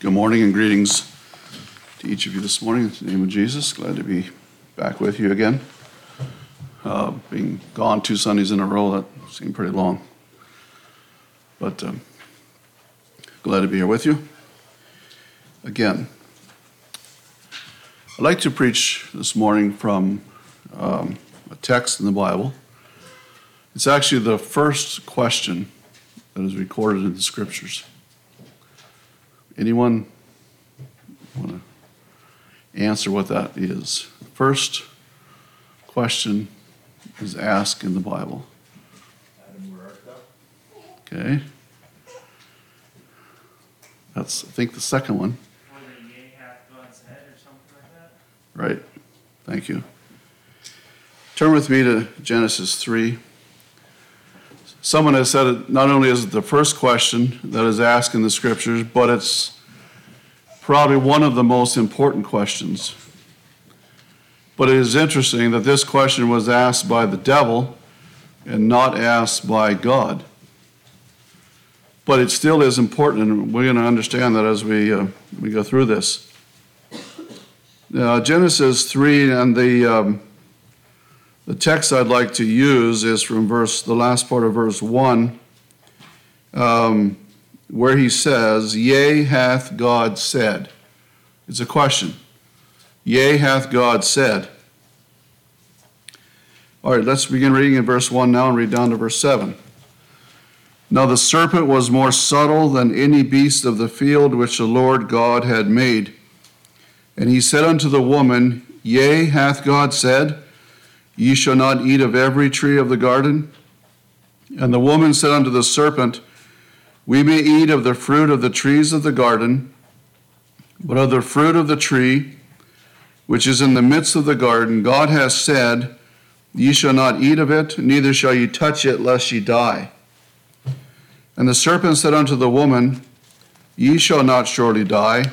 Good morning and greetings to each of you this morning. In the name of Jesus, glad to be back with you again. Uh, being gone two Sundays in a row, that seemed pretty long. But um, glad to be here with you again. I'd like to preach this morning from um, a text in the Bible. It's actually the first question that is recorded in the scriptures. Anyone want to answer what that is? First question is asked in the Bible. Okay. That's, I think, the second one. Whether yea hath God's head or something like that? Right. Thank you. Turn with me to Genesis 3. Someone has said it not only is it the first question that is asked in the scriptures, but it's probably one of the most important questions. But it is interesting that this question was asked by the devil and not asked by God. But it still is important, and we're going to understand that as we, uh, we go through this. Uh, Genesis 3 and the um, the text I'd like to use is from verse, the last part of verse 1, um, where he says, Yea, hath God said. It's a question. Yea, hath God said. All right, let's begin reading in verse 1 now and read down to verse 7. Now the serpent was more subtle than any beast of the field which the Lord God had made. And he said unto the woman, Yea, hath God said, Ye shall not eat of every tree of the garden? And the woman said unto the serpent, We may eat of the fruit of the trees of the garden, but of the fruit of the tree which is in the midst of the garden, God hath said, Ye shall not eat of it, neither shall ye touch it, lest ye die. And the serpent said unto the woman, Ye shall not surely die.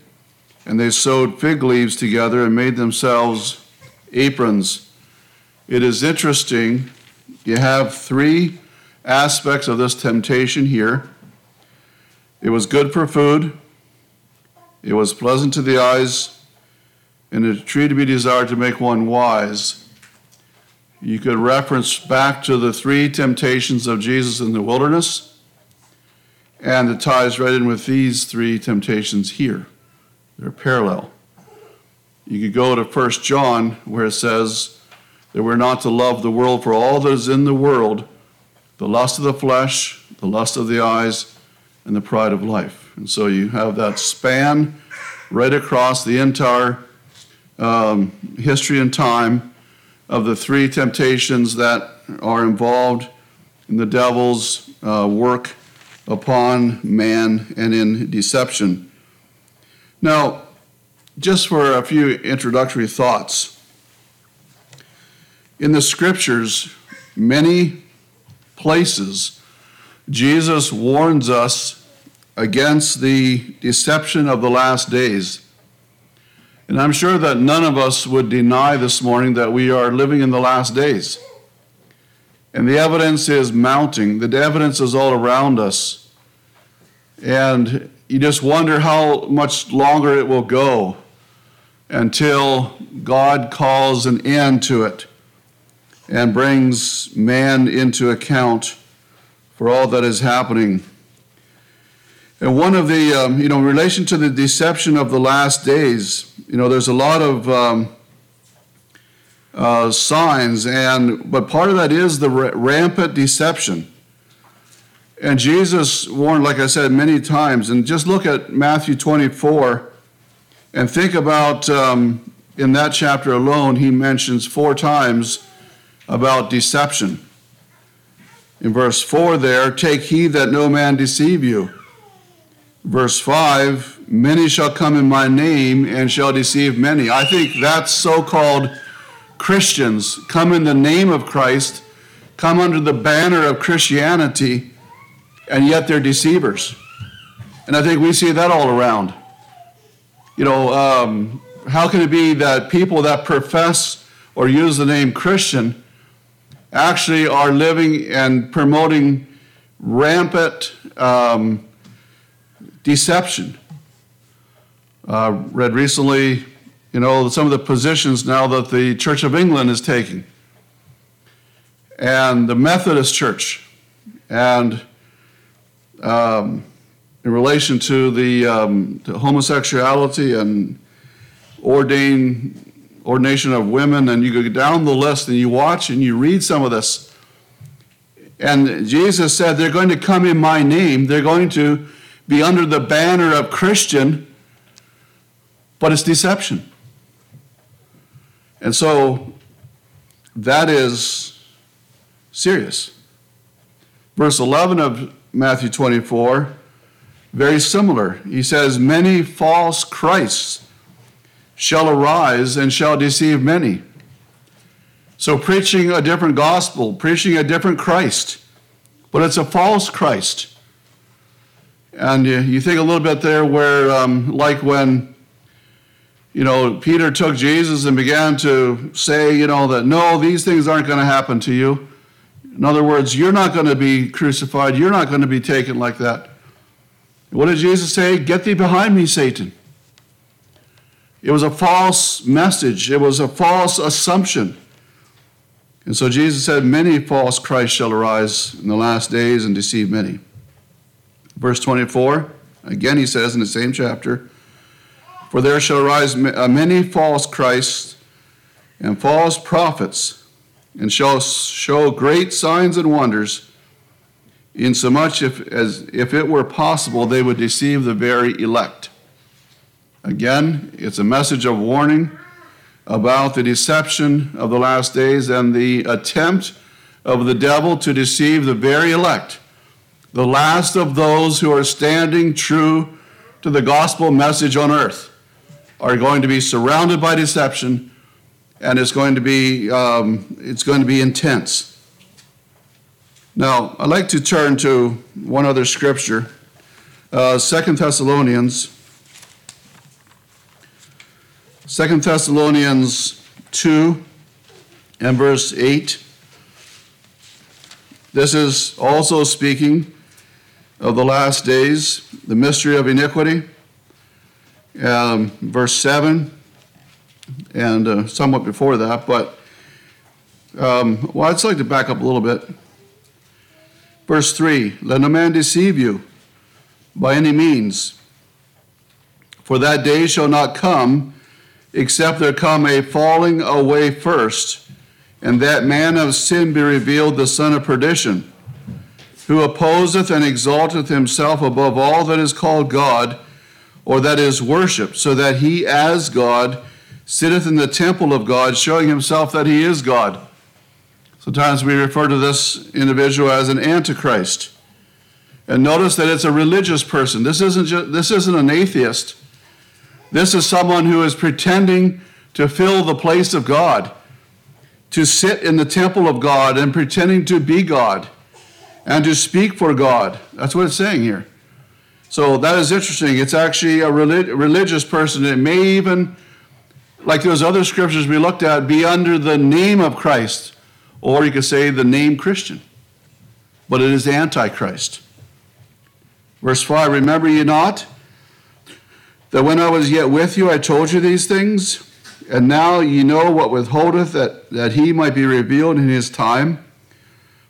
and they sewed fig leaves together and made themselves aprons. It is interesting. You have three aspects of this temptation here. It was good for food, it was pleasant to the eyes, and a tree to be desired to make one wise. You could reference back to the three temptations of Jesus in the wilderness, and it ties right in with these three temptations here. They're parallel. You could go to 1 John where it says that we're not to love the world for all that is in the world the lust of the flesh, the lust of the eyes, and the pride of life. And so you have that span right across the entire um, history and time of the three temptations that are involved in the devil's uh, work upon man and in deception. Now, just for a few introductory thoughts. In the scriptures, many places, Jesus warns us against the deception of the last days. And I'm sure that none of us would deny this morning that we are living in the last days. And the evidence is mounting, the evidence is all around us. And you just wonder how much longer it will go until God calls an end to it and brings man into account for all that is happening. And one of the, um, you know, in relation to the deception of the last days, you know, there's a lot of um, uh, signs, and but part of that is the rampant deception. And Jesus warned, like I said, many times. And just look at Matthew 24 and think about um, in that chapter alone, he mentions four times about deception. In verse 4 there, take heed that no man deceive you. Verse 5, Many shall come in my name and shall deceive many. I think that's so called Christians come in the name of Christ, come under the banner of Christianity, and yet they're deceivers. And I think we see that all around. You know, um, how can it be that people that profess or use the name Christian actually are living and promoting rampant um, deception? Uh, read recently, you know, some of the positions now that the Church of England is taking, and the Methodist Church, and um, in relation to the um, homosexuality and ordain ordination of women, and you go down the list and you watch and you read some of this. And Jesus said, They're going to come in my name, they're going to be under the banner of Christian but it's deception. And so that is serious. Verse 11 of Matthew 24, very similar. He says, Many false Christs shall arise and shall deceive many. So, preaching a different gospel, preaching a different Christ, but it's a false Christ. And you think a little bit there where, um, like when you know, Peter took Jesus and began to say, you know, that no, these things aren't going to happen to you. In other words, you're not going to be crucified. You're not going to be taken like that. What did Jesus say? Get thee behind me, Satan. It was a false message, it was a false assumption. And so Jesus said, Many false Christs shall arise in the last days and deceive many. Verse 24, again, he says in the same chapter, for there shall arise uh, many false Christs and false prophets, and shall show great signs and wonders, insomuch if, as if it were possible they would deceive the very elect. Again, it's a message of warning about the deception of the last days and the attempt of the devil to deceive the very elect, the last of those who are standing true to the gospel message on earth are going to be surrounded by deception, and it's going to be um, it's going to be intense. Now, I'd like to turn to one other scripture, uh, Thessalonians. Second Thessalonians 2 and verse 8. This is also speaking of the last days, the mystery of iniquity um, verse 7, and uh, somewhat before that. But, um, well, I'd like to back up a little bit. Verse 3 Let no man deceive you by any means, for that day shall not come except there come a falling away first, and that man of sin be revealed, the son of perdition, who opposeth and exalteth himself above all that is called God or that is worshipped, so that he as God sitteth in the temple of God, showing himself that he is God. Sometimes we refer to this individual as an antichrist. And notice that it's a religious person. This isn't, just, this isn't an atheist. This is someone who is pretending to fill the place of God, to sit in the temple of God and pretending to be God and to speak for God. That's what it's saying here. So that is interesting. It's actually a relig- religious person. It may even, like those other scriptures we looked at, be under the name of Christ, or you could say the name Christian. But it is Antichrist. Verse 5 Remember ye not that when I was yet with you, I told you these things? And now ye know what withholdeth that, that he might be revealed in his time.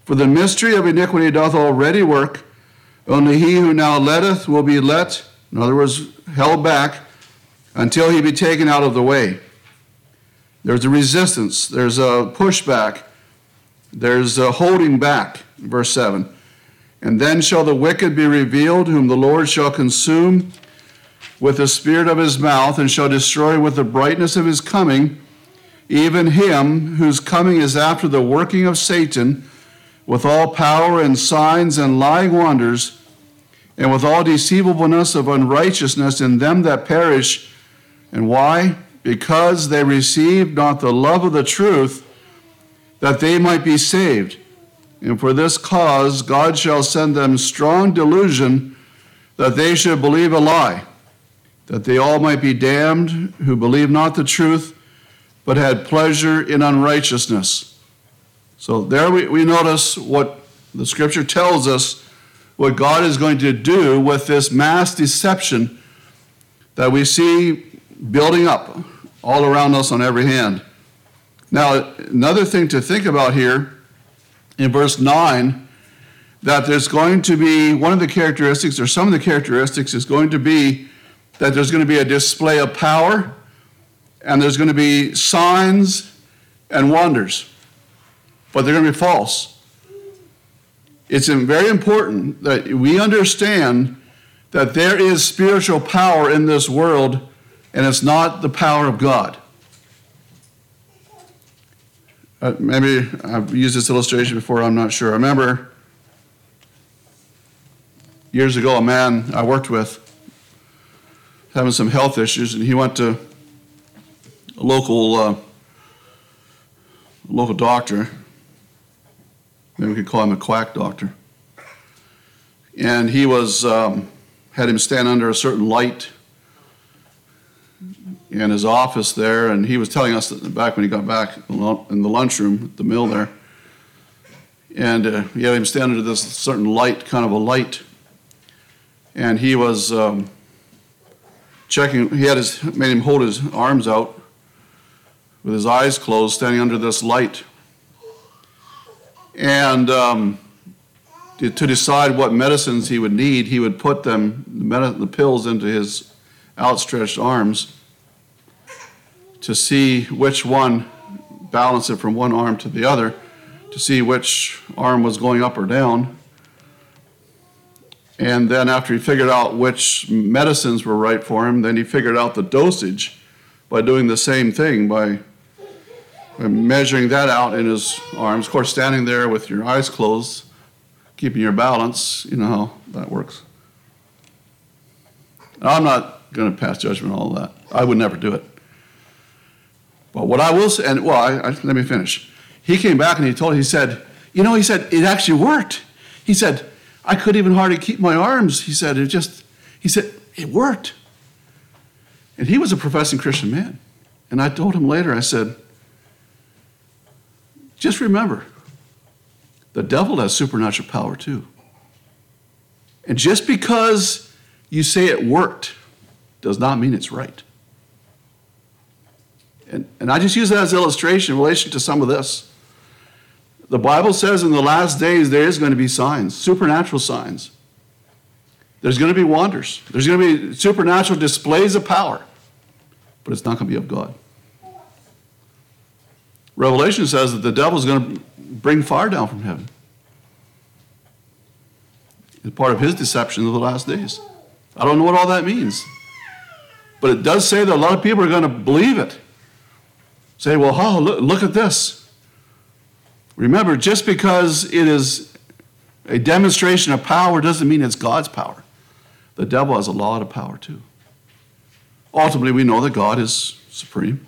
For the mystery of iniquity doth already work. Only he who now letteth will be let, in other words, held back, until he be taken out of the way. There's a resistance, there's a pushback, there's a holding back, verse 7. And then shall the wicked be revealed, whom the Lord shall consume with the spirit of his mouth, and shall destroy with the brightness of his coming, even him whose coming is after the working of Satan with all power and signs and lying wonders, and with all deceivableness of unrighteousness in them that perish. And why? Because they received not the love of the truth, that they might be saved. And for this cause God shall send them strong delusion, that they should believe a lie, that they all might be damned who believe not the truth, but had pleasure in unrighteousness. So there we, we notice what the scripture tells us what God is going to do with this mass deception that we see building up all around us on every hand. Now, another thing to think about here in verse 9 that there's going to be one of the characteristics, or some of the characteristics, is going to be that there's going to be a display of power and there's going to be signs and wonders, but they're going to be false. It's very important that we understand that there is spiritual power in this world, and it's not the power of God. Uh, maybe I've used this illustration before, I'm not sure. I remember years ago, a man I worked with having some health issues, and he went to a local uh, local doctor. Maybe we could call him a quack doctor. And he was um, had him stand under a certain light in his office there, and he was telling us back when he got back in the lunchroom at the mill there, and uh, he had him stand under this certain light, kind of a light, and he was um, checking. He had his made him hold his arms out with his eyes closed, standing under this light, and um, to decide what medicines he would need, he would put them the, the pills into his outstretched arms to see which one balance it from one arm to the other to see which arm was going up or down. And then after he figured out which medicines were right for him, then he figured out the dosage by doing the same thing by, by measuring that out in his arms. Of course, standing there with your eyes closed, keeping your balance, you know how that works. I'm not going to pass judgment on all that. I would never do it. But what I will say, and well, I, I, let me finish. He came back and he told, he said, you know, he said, it actually worked. He said, I couldn't even hardly keep my arms. He said, it just, he said, it worked. And he was a professing Christian man. And I told him later, I said, just remember, the devil has supernatural power too. And just because you say it worked does not mean it's right. And, and I just use that as illustration in relation to some of this. The Bible says in the last days there is going to be signs, supernatural signs. There's going to be wonders. There's going to be supernatural displays of power, but it's not going to be of God. Revelation says that the devil is going to bring fire down from heaven. It's part of his deception of the last days. I don't know what all that means. But it does say that a lot of people are going to believe it say, well, oh, look, look at this. Remember, just because it is a demonstration of power doesn't mean it's God's power. The devil has a lot of power too. Ultimately, we know that God is supreme,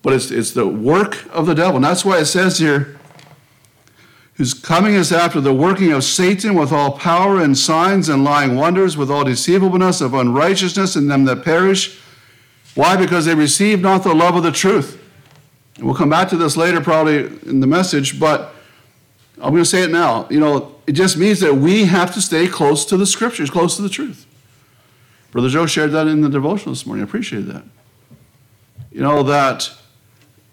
but it's, it's the work of the devil. And that's why it says here, whose coming is after the working of Satan with all power and signs and lying wonders, with all deceivableness of unrighteousness in them that perish. Why? Because they receive not the love of the truth. We'll come back to this later, probably in the message, but I'm going to say it now. You know, it just means that we have to stay close to the scriptures, close to the truth. Brother Joe shared that in the devotional this morning. I appreciate that. You know, that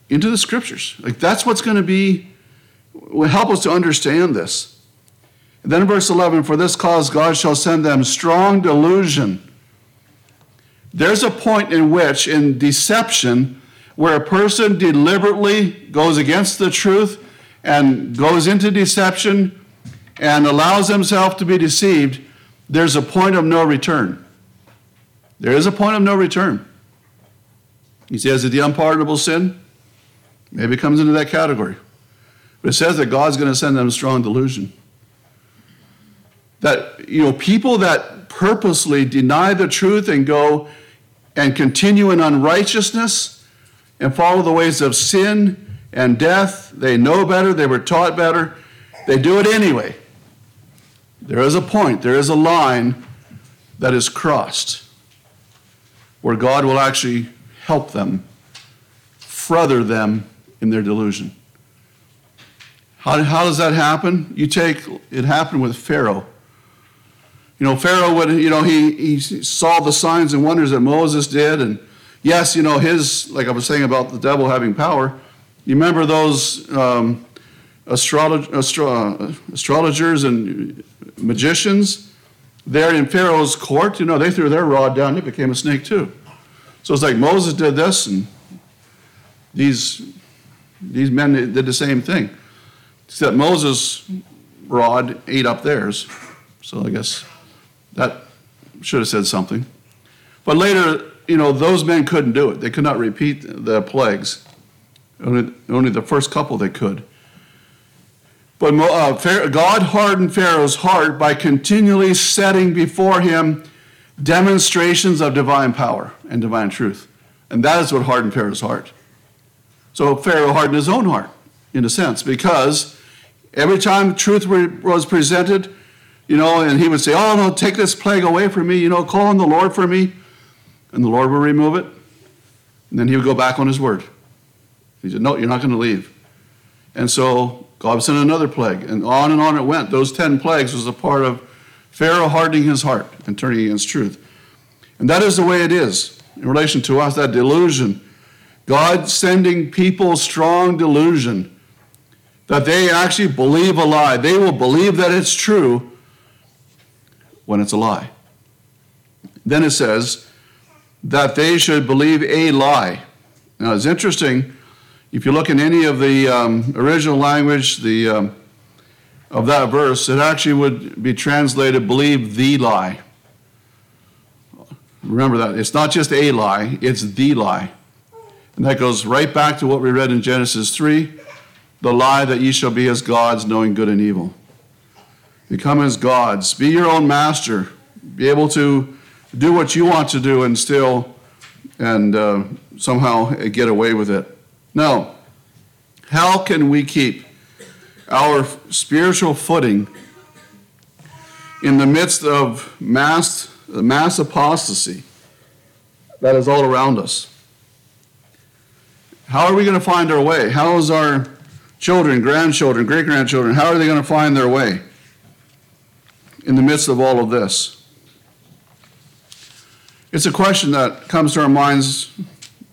into the scriptures. Like, that's what's going to be, will help us to understand this. And then in verse 11, for this cause God shall send them strong delusion. There's a point in which, in deception, where a person deliberately goes against the truth and goes into deception and allows himself to be deceived, there's a point of no return. There is a point of no return. He says that the unpardonable sin maybe comes into that category. But it says that God's going to send them strong delusion. that, you know, people that purposely deny the truth and go and continue in unrighteousness and follow the ways of sin and death, they know better, they were taught better, they do it anyway. There is a point, there is a line that is crossed where God will actually help them, further them in their delusion. How, how does that happen? You take, it happened with Pharaoh. You know, Pharaoh would, you know, he, he saw the signs and wonders that Moses did. And yes, you know, his, like I was saying about the devil having power, you remember those um, astrolog- astro- astrologers and magicians there in Pharaoh's court? You know, they threw their rod down, it became a snake too. So it's like Moses did this, and these, these men did the same thing. Except Moses' rod ate up theirs. So I guess that should have said something. But later, you know, those men couldn't do it. They could not repeat the plagues. Only, only the first couple they could. But uh, God hardened Pharaoh's heart by continually setting before him demonstrations of divine power and divine truth. And that is what hardened Pharaoh's heart. So Pharaoh hardened his own heart, in a sense, because every time truth was presented, you know, and he would say, Oh, no, take this plague away from me, you know, call on the Lord for me. And the Lord would remove it. And then he would go back on his word. He said, No, you're not going to leave. And so God sent another plague, and on and on it went. Those 10 plagues was a part of Pharaoh hardening his heart and turning against truth. And that is the way it is in relation to us, that delusion. God sending people strong delusion that they actually believe a lie. They will believe that it's true when it's a lie. Then it says that they should believe a lie. Now it's interesting, if you look in any of the um, original language, the um, of that verse, it actually would be translated believe the lie. Remember that. It's not just a lie, it's the lie. And that goes right back to what we read in Genesis 3 the lie that ye shall be as gods, knowing good and evil. Become as gods. Be your own master. Be able to do what you want to do and still and uh, somehow get away with it. Now, how can we keep our spiritual footing in the midst of mass, mass apostasy that is all around us? How are we going to find our way? How is our children, grandchildren, great grandchildren, how are they going to find their way in the midst of all of this? It's a question that comes to our minds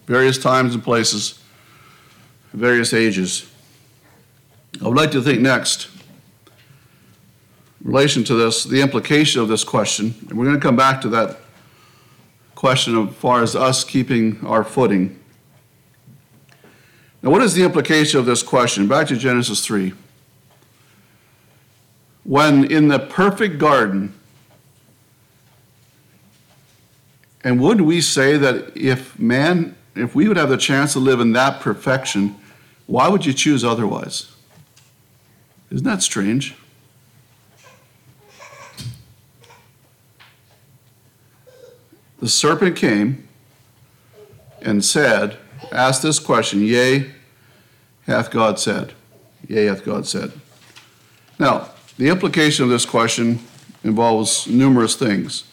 various times and places, various ages. I would like to think next, in relation to this, the implication of this question, and we're going to come back to that question as far as us keeping our footing. Now, what is the implication of this question? Back to Genesis 3. When in the perfect garden, and would we say that if man, if we would have the chance to live in that perfection, why would you choose otherwise? Isn't that strange? The serpent came and said, asked this question, Yea, hath God said? Yea, hath God said. Now, the implication of this question involves numerous things.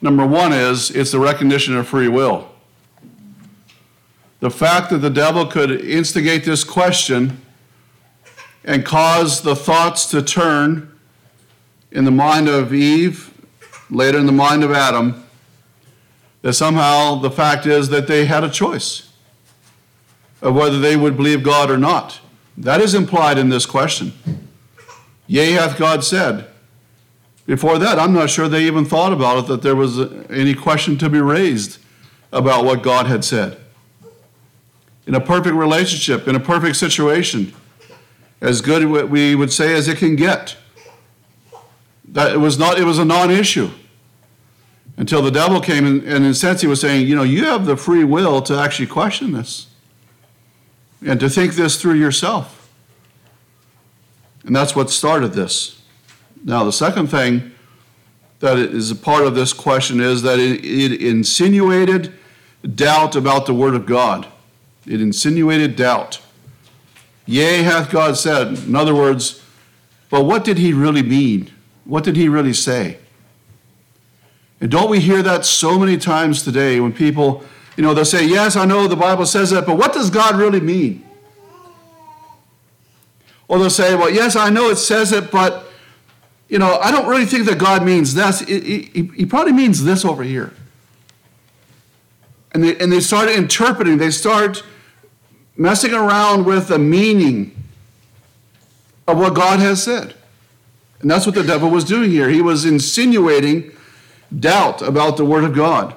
Number one is it's the recognition of free will. The fact that the devil could instigate this question and cause the thoughts to turn in the mind of Eve, later in the mind of Adam, that somehow the fact is that they had a choice of whether they would believe God or not. That is implied in this question. Yea, hath God said. Before that, I'm not sure they even thought about it that there was any question to be raised about what God had said. In a perfect relationship, in a perfect situation, as good we would say as it can get. That it was not it was a non-issue until the devil came and, and in a sense he was saying, you know, you have the free will to actually question this and to think this through yourself. And that's what started this. Now the second thing that is a part of this question is that it, it insinuated doubt about the Word of God. It insinuated doubt. Yea, hath God said. In other words, but what did he really mean? What did he really say? And don't we hear that so many times today when people, you know, they'll say, Yes, I know the Bible says that, but what does God really mean? Or they'll say, Well, yes, I know it says it, but, you know, I don't really think that God means this. He, he probably means this over here. And they, and they start interpreting, they start messing around with the meaning of what God has said. And that's what the devil was doing here. He was insinuating doubt about the Word of God.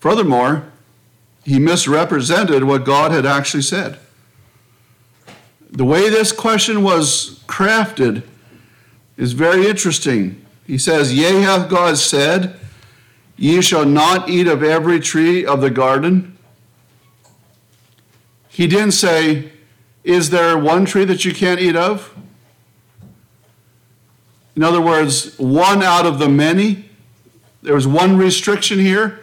Furthermore, he misrepresented what God had actually said. The way this question was crafted is very interesting. He says, Yea, hath God said, Ye shall not eat of every tree of the garden. He didn't say, Is there one tree that you can't eat of? In other words, one out of the many. There was one restriction here.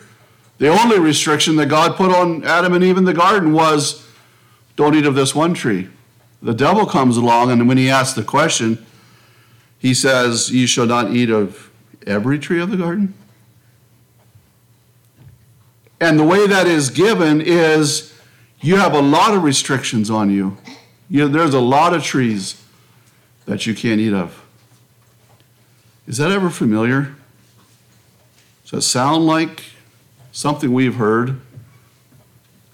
The only restriction that God put on Adam and Eve in the garden was don't eat of this one tree. The devil comes along, and when he asks the question, he says, You shall not eat of every tree of the garden. And the way that is given is you have a lot of restrictions on you. you there's a lot of trees that you can't eat of. Is that ever familiar? Does that sound like something we've heard?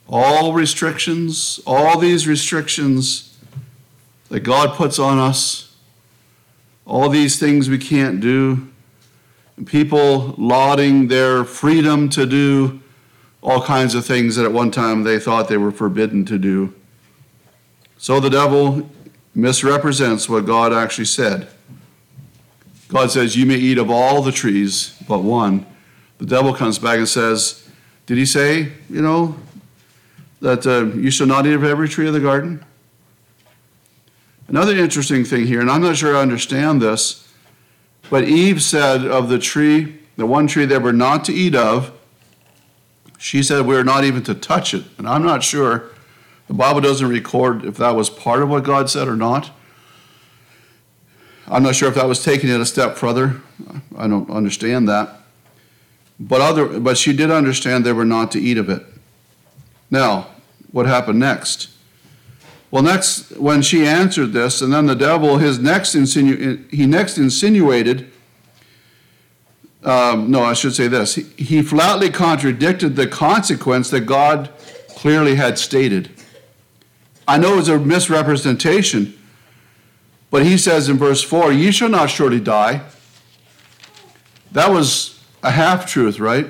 All restrictions, all these restrictions that God puts on us, all these things we can't do, and people lauding their freedom to do all kinds of things that at one time they thought they were forbidden to do. So the devil misrepresents what God actually said. God says, You may eat of all the trees but one. The devil comes back and says, Did he say, you know, that uh, you shall not eat of every tree of the garden? Another interesting thing here, and I'm not sure I understand this, but Eve said of the tree, the one tree they were not to eat of, she said we are not even to touch it. And I'm not sure. The Bible doesn't record if that was part of what God said or not. I'm not sure if that was taking it a step further. I don't understand that. But other but she did understand they were not to eat of it. Now, what happened next? Well, next when she answered this, and then the devil his next insinu- he next insinuated um, no, I should say this. He, he flatly contradicted the consequence that God clearly had stated. I know it's a misrepresentation, but he says in verse 4, Ye shall not surely die. That was a half truth, right?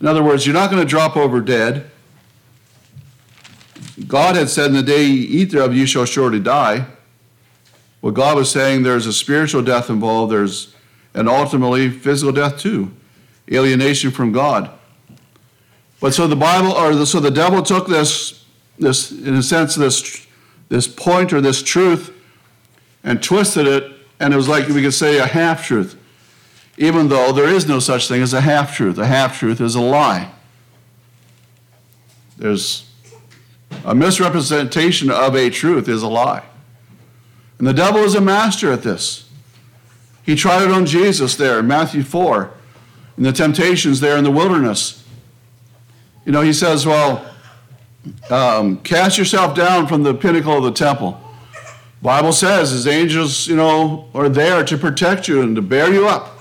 In other words, you're not going to drop over dead. God had said, In the day you eat thereof, you shall surely die. What God was saying, there's a spiritual death involved, there's and ultimately physical death too, alienation from God. But so the Bible, or the, so the devil took this, this in a sense, this this point or this truth, and twisted it, and it was like we could say a half truth, even though there is no such thing as a half truth. A half truth is a lie. There's a misrepresentation of a truth is a lie. And the devil is a master at this. He tried it on Jesus there in Matthew 4, in the temptations there in the wilderness. You know, he says, Well, um, cast yourself down from the pinnacle of the temple. Bible says his angels, you know, are there to protect you and to bear you up,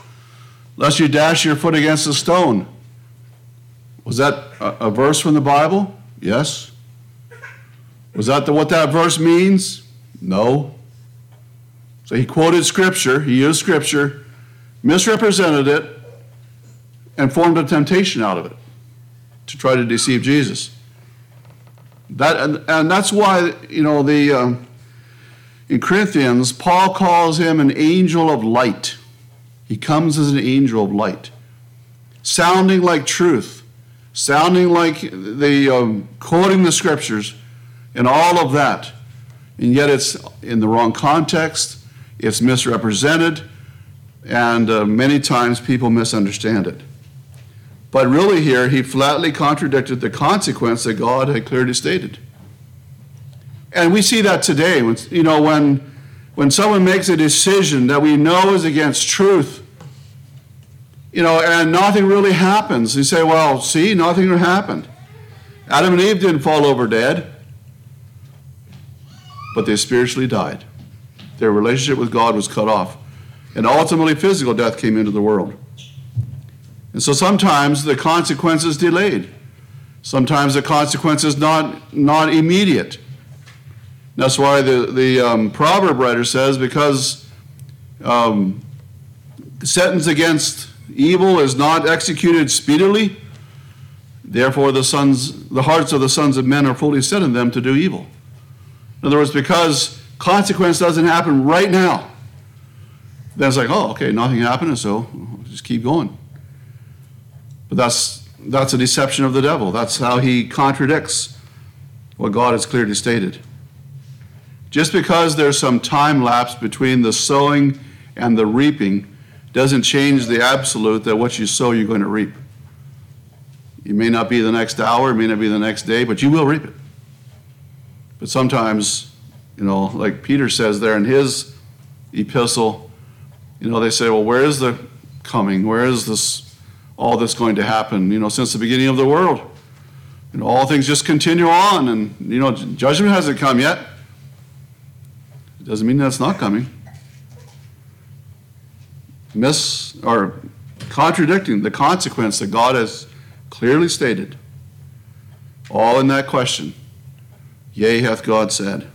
lest you dash your foot against a stone. Was that a, a verse from the Bible? Yes. Was that the, what that verse means? No. So he quoted Scripture, he used Scripture, misrepresented it, and formed a temptation out of it to try to deceive Jesus. That, and, and that's why, you know, the, um, in Corinthians, Paul calls him an angel of light. He comes as an angel of light, sounding like truth, sounding like the um, quoting the scriptures, and all of that. And yet it's in the wrong context, it's misrepresented, and uh, many times people misunderstand it. But really, here, he flatly contradicted the consequence that God had clearly stated. And we see that today. When, you know, when, when someone makes a decision that we know is against truth, you know, and nothing really happens, you say, well, see, nothing happened. Adam and Eve didn't fall over dead, but they spiritually died. Their relationship with God was cut off. And ultimately, physical death came into the world. And so sometimes the consequence is delayed. Sometimes the consequence is not, not immediate. That's why the, the um, proverb writer says, because um, sentence against evil is not executed speedily, therefore the sons, the hearts of the sons of men are fully set in them to do evil. In other words, because consequence doesn't happen right now, then it's like, oh, okay, nothing happened, so just keep going. But that's that's a deception of the devil. That's how he contradicts what God has clearly stated. Just because there's some time lapse between the sowing and the reaping doesn't change the absolute that what you sow, you're going to reap. It may not be the next hour, it may not be the next day, but you will reap it. But sometimes, you know, like Peter says there in his epistle, you know, they say, well, where is the coming? Where is this, all this going to happen? You know, since the beginning of the world. You know, all things just continue on, and, you know, judgment hasn't come yet. It doesn't mean that's not coming. Miss, or contradicting the consequence that God has clearly stated. All in that question. Yea, hath God said.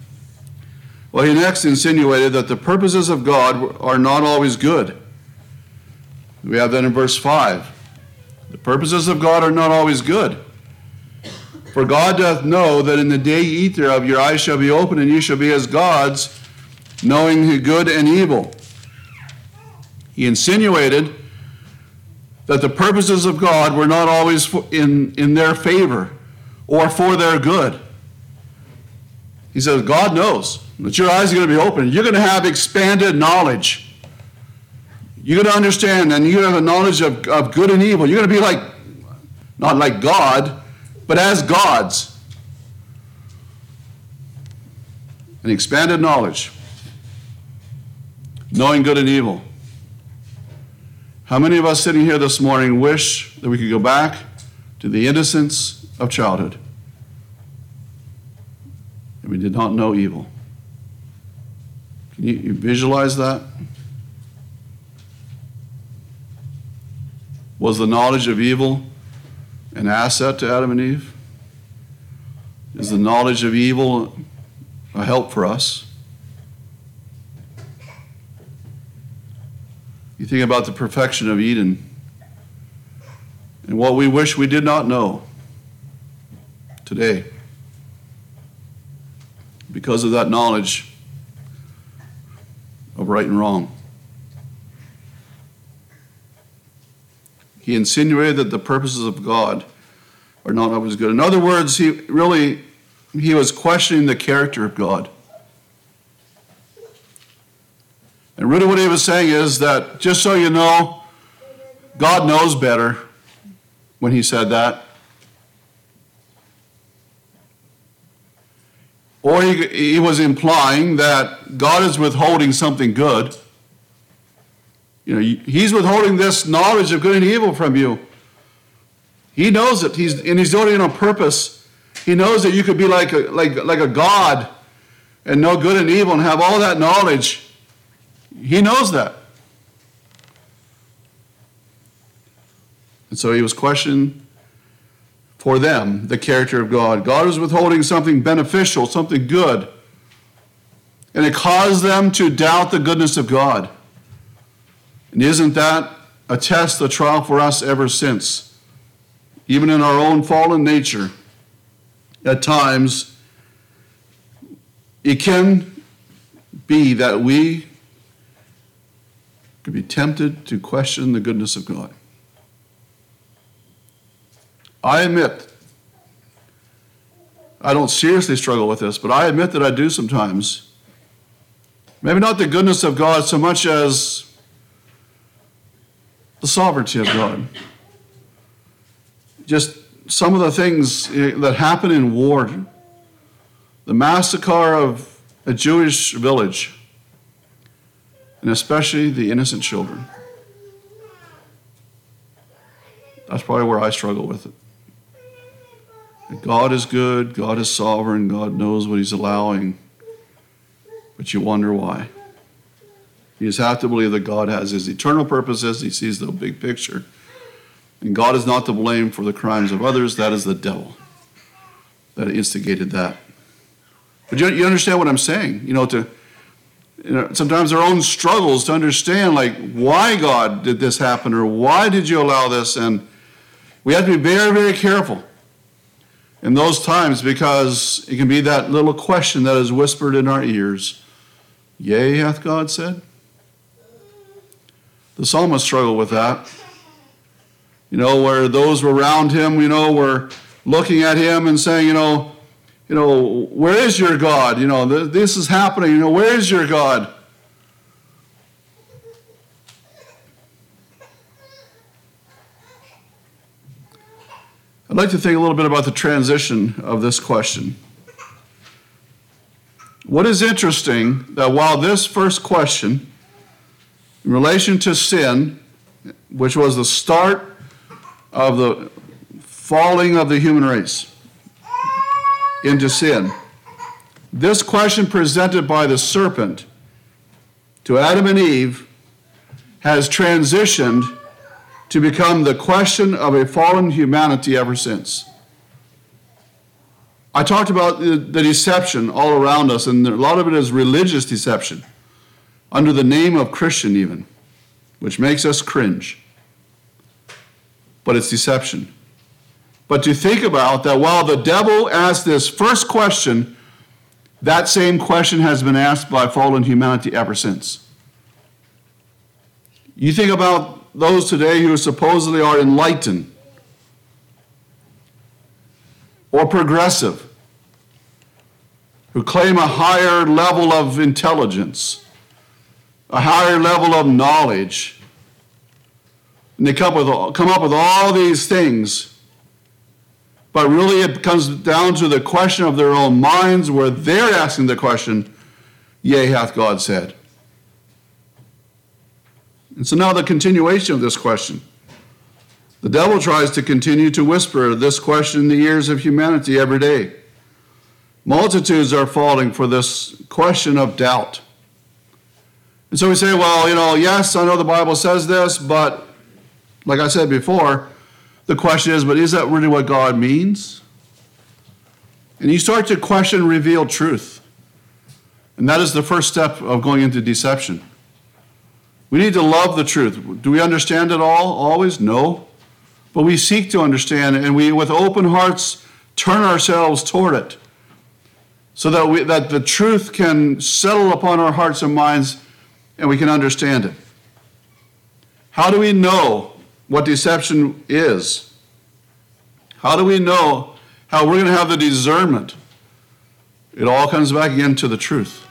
Well, he next insinuated that the purposes of God are not always good. We have that in verse 5. The purposes of God are not always good. For God doth know that in the day ye eat thereof, your eyes shall be opened, and ye shall be as gods, knowing good and evil. He insinuated that the purposes of God were not always in, in their favor or for their good. He says, God knows that your eyes are going to be open. You're going to have expanded knowledge. You're going to understand, and you have a knowledge of, of good and evil. You're going to be like, not like God, but as gods. An expanded knowledge, knowing good and evil. How many of us sitting here this morning wish that we could go back to the innocence of childhood? We did not know evil. Can you, you visualize that? Was the knowledge of evil an asset to Adam and Eve? Is the knowledge of evil a help for us? You think about the perfection of Eden and what we wish we did not know today because of that knowledge of right and wrong. He insinuated that the purposes of God are not always good. In other words, he really he was questioning the character of God. And really what he was saying is that just so you know, God knows better when he said that. Or he, he was implying that God is withholding something good. You know, he's withholding this knowledge of good and evil from you. He knows it. He's, and he's doing it on purpose. He knows that you could be like a, like, like a God and know good and evil and have all that knowledge. He knows that. And so he was questioning for them the character of God. God was withholding something beneficial, something good. And it caused them to doubt the goodness of God. And isn't that a test, a trial for us ever since? Even in our own fallen nature, at times, it can be that we could be tempted to question the goodness of God. I admit, I don't seriously struggle with this, but I admit that I do sometimes. Maybe not the goodness of God so much as the sovereignty of God. Just some of the things eh, that happen in war, the massacre of a Jewish village, and especially the innocent children. That's probably where I struggle with it. God is good, God is sovereign, God knows what He's allowing, but you wonder why. You just have to believe that God has His eternal purposes, He sees the big picture. And God is not to blame for the crimes of others, that is the devil that instigated that. But you, you understand what I'm saying? You know, to you know, sometimes our own struggles to understand, like, why God did this happen or why did you allow this? And we have to be very, very careful in those times because it can be that little question that is whispered in our ears Yea, hath God said? The psalmist struggled with that. You know, where those were around him, you know, were looking at him and saying, you know, you know, where is your God? You know, this is happening. You know, where is your God? I'd like to think a little bit about the transition of this question. What is interesting that while this first question, in relation to sin, which was the start of the falling of the human race into sin, this question presented by the serpent to Adam and Eve has transitioned to become the question of a fallen humanity ever since. I talked about the, deception all around us, and a lot of it is religious deception, under the name of Christian, even, which makes us cringe. But it's deception. But to think about that while the devil asked this first question, that same question has been asked by fallen humanity ever since. You think about those today who supposedly are enlightened or progressive, who claim a higher level of intelligence, a higher level of knowledge. And they come, with, come up with all these things. But really, it comes down to the question of their own minds, where they're asking the question, Yea, hath God said. And so now the continuation of this question. The devil tries to continue to whisper this question in the ears of humanity every day. Multitudes are falling for this question of doubt. And so we say, well, you know, yes, I know the Bible says this, but like I said before, the question is, but is that really what God means? And you start to question revealed truth. And that is the first step of going into deception. We need to love the truth. Do we understand it all always? No. But we seek to understand it, and we, with open hearts, turn ourselves toward it so that, we, that the truth can settle upon our hearts and minds and we can understand it. How do we know what deception is? How do we know how we're going to have the discernment? It all comes back again to the truth.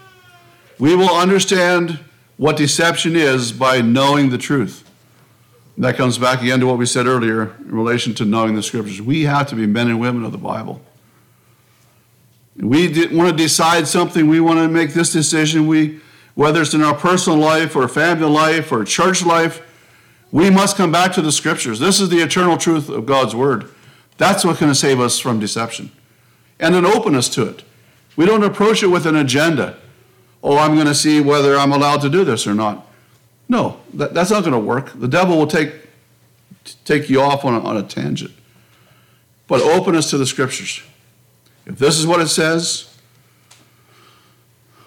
We will understand what deception is by knowing the truth. That comes back again to what we said earlier in relation to knowing the scriptures. We have to be men and women of the Bible. We want to decide something, we want to make this decision, we, whether it's in our personal life or family life or church life, we must come back to the scriptures. This is the eternal truth of God's word. That's what's going to save us from deception and an openness to it. We don't approach it with an agenda oh, I'm going to see whether I'm allowed to do this or not. No, that, that's not going to work. The devil will take, take you off on a, on a tangent. But openness to the scriptures. If this is what it says,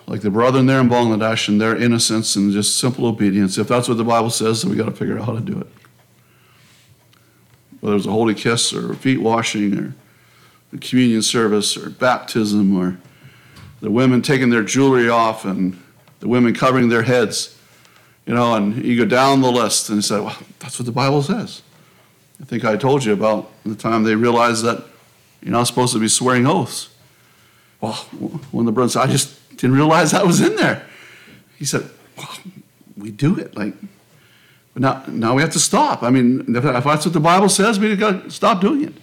like the brethren there in Bangladesh and their innocence and just simple obedience, if that's what the Bible says, then we got to figure out how to do it. Whether it's a holy kiss or feet washing or communion service or baptism or the women taking their jewelry off and the women covering their heads, you know, and you go down the list and you say, well, that's what the Bible says. I think I told you about the time they realized that you're not supposed to be swearing oaths. Well, one of the brothers said, I just didn't realize that was in there. He said, well, we do it. Like, now, now we have to stop. I mean, if that's what the Bible says, we got to stop doing it.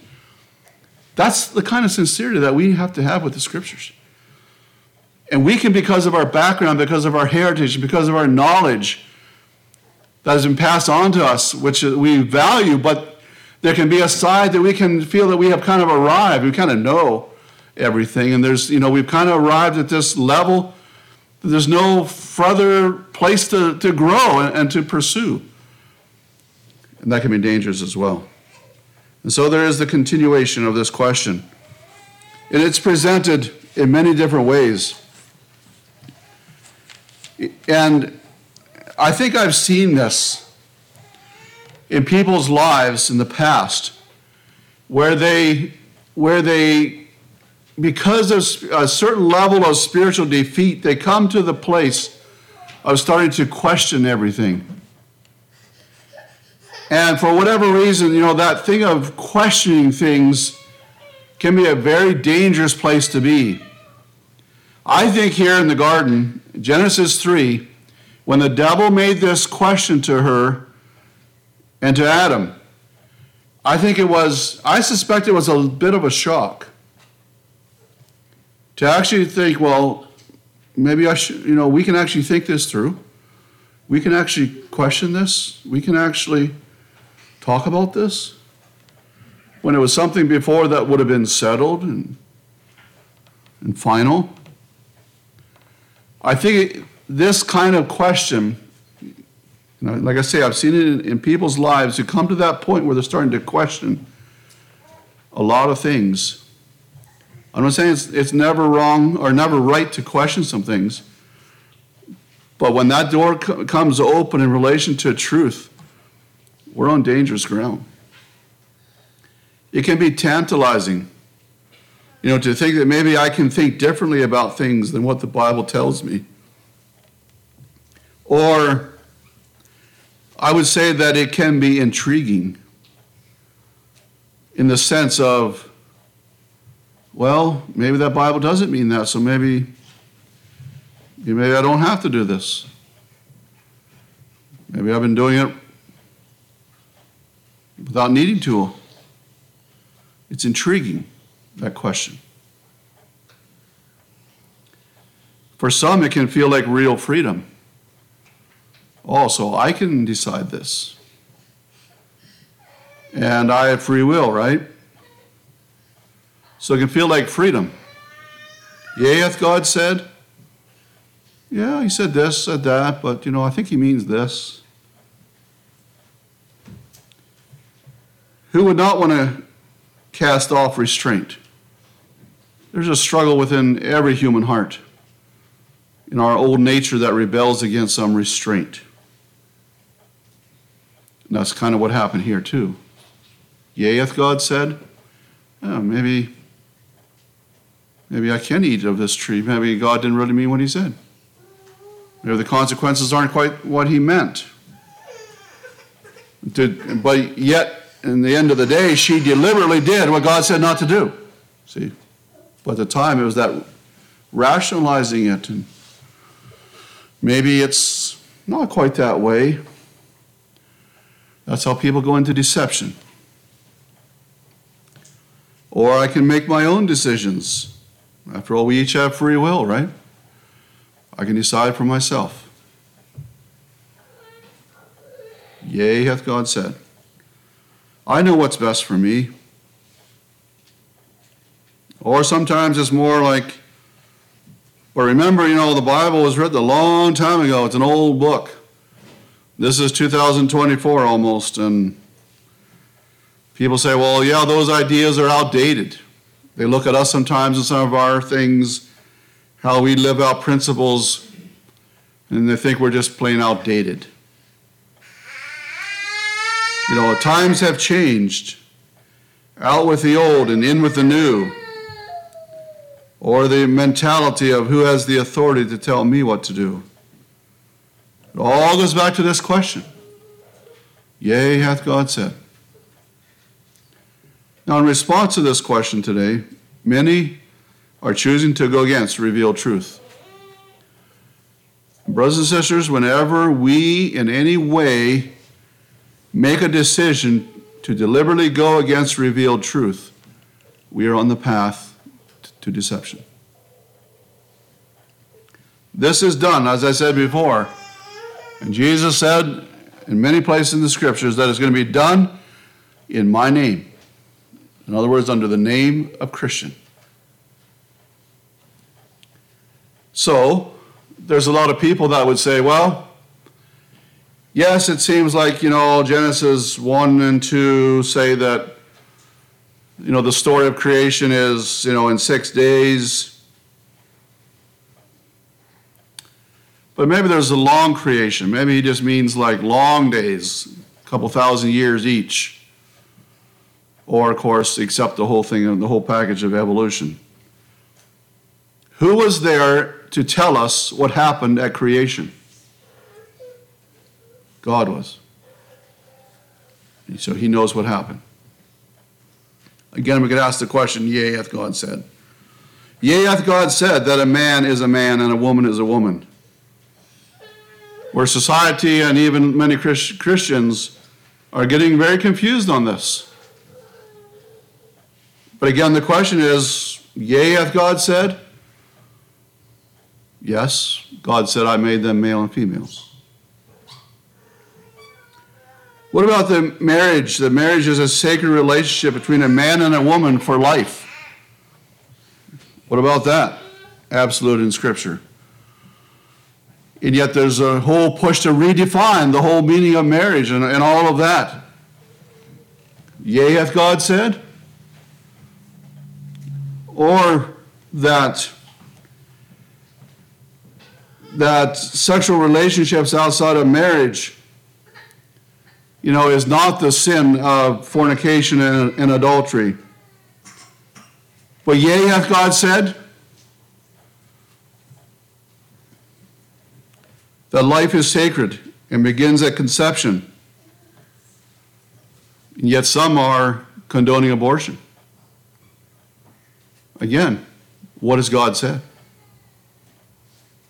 That's the kind of sincerity that we have to have with the scriptures. And we can, because of our background, because of our heritage, because of our knowledge that has been passed on to us, which we value, but there can be a side that we can feel that we have kind of arrived. We kind of know everything. And there's, you know, we've kind of arrived at this level. There's no further place to, to grow and, and to pursue. And that can be dangerous as well. And so there is the continuation of this question. And it's presented in many different ways. And I think I've seen this in people's lives in the past where they where they because of a certain level of spiritual defeat they come to the place of starting to question everything. And for whatever reason you know that thing of questioning things can be a very dangerous place to be i think here in the garden genesis 3 when the devil made this question to her and to Adam, I think it was, I suspect it was a bit of a shock to actually think, well, maybe I should, you know, we can actually think this through. We can actually question this. We can actually talk about this. When it was something before that would have been settled and, and final. I think this kind of question, you know, like I say, I've seen it in, in people's lives who come to that point where they're starting to question a lot of things. I'm not saying it's, it's never wrong or never right to question some things, but when that door co- comes open in relation to truth, we're on dangerous ground. It can be tantalizing, you know, to think that maybe I can think differently about things than what the Bible tells me. Or I would say that it can be intriguing in the sense of, well, maybe that Bible doesn't mean that, so maybe, maybe I don't have to do this. Maybe I've been doing it without needing to. It's intriguing, that question. For some, it can feel like real freedom. Oh, so I can decide this. And I have free will, right? So it can feel like freedom. Yea, hath God said? Yeah, he said this, said that, but you know, I think he means this. Who would not want to cast off restraint? There's a struggle within every human heart in our old nature that rebels against some restraint. And that's kind of what happened here, too. Yea, hath God said, oh, maybe, maybe I can eat of this tree. Maybe God didn't really mean what he said. Maybe the consequences aren't quite what he meant. To, but yet, in the end of the day, she deliberately did what God said not to do. See? But at the time, it was that rationalizing it. And maybe it's not quite that way. That's how people go into deception. Or I can make my own decisions. After all, we each have free will, right? I can decide for myself. Yea, hath God said. I know what's best for me. Or sometimes it's more like, but remember, you know, the Bible was written a long time ago. It's an old book. This is 2024 almost, and people say, well, yeah, those ideas are outdated. They look at us sometimes and some of our things, how we live out principles, and they think we're just plain outdated. You know, times have changed. Out with the old and in with the new. Or the mentality of who has the authority to tell me what to do. It all goes back to this question Yea, hath God said. Now, in response to this question today, many are choosing to go against revealed truth. Brothers and sisters, whenever we in any way make a decision to deliberately go against revealed truth, we are on the path to deception. This is done, as I said before. And Jesus said in many places in the scriptures that it's going to be done in my name. In other words, under the name of Christian. So, there's a lot of people that would say, well, yes, it seems like, you know, Genesis 1 and 2 say that, you know, the story of creation is, you know, in six days. But maybe there's a long creation. Maybe he just means like long days, a couple thousand years each. Or, of course, accept the whole thing, the whole package of evolution. Who was there to tell us what happened at creation? God was. And so he knows what happened. Again, we could ask the question, yea, hath God said. Yea, hath God said that a man is a man and a woman is a woman. Where society and even many Christians are getting very confused on this. But again, the question is, yea, hath God said? Yes, God said, I made them male and females. What about the marriage? The marriage is a sacred relationship between a man and a woman for life. What about that? Absolute in Scripture. And yet there's a whole push to redefine the whole meaning of marriage and, and all of that. Yea, hath God said? Or that that sexual relationships outside of marriage, you know, is not the sin of fornication and, and adultery. But yea, hath God said that life is sacred and begins at conception. And yet some are condoning abortion. Again, what has God said?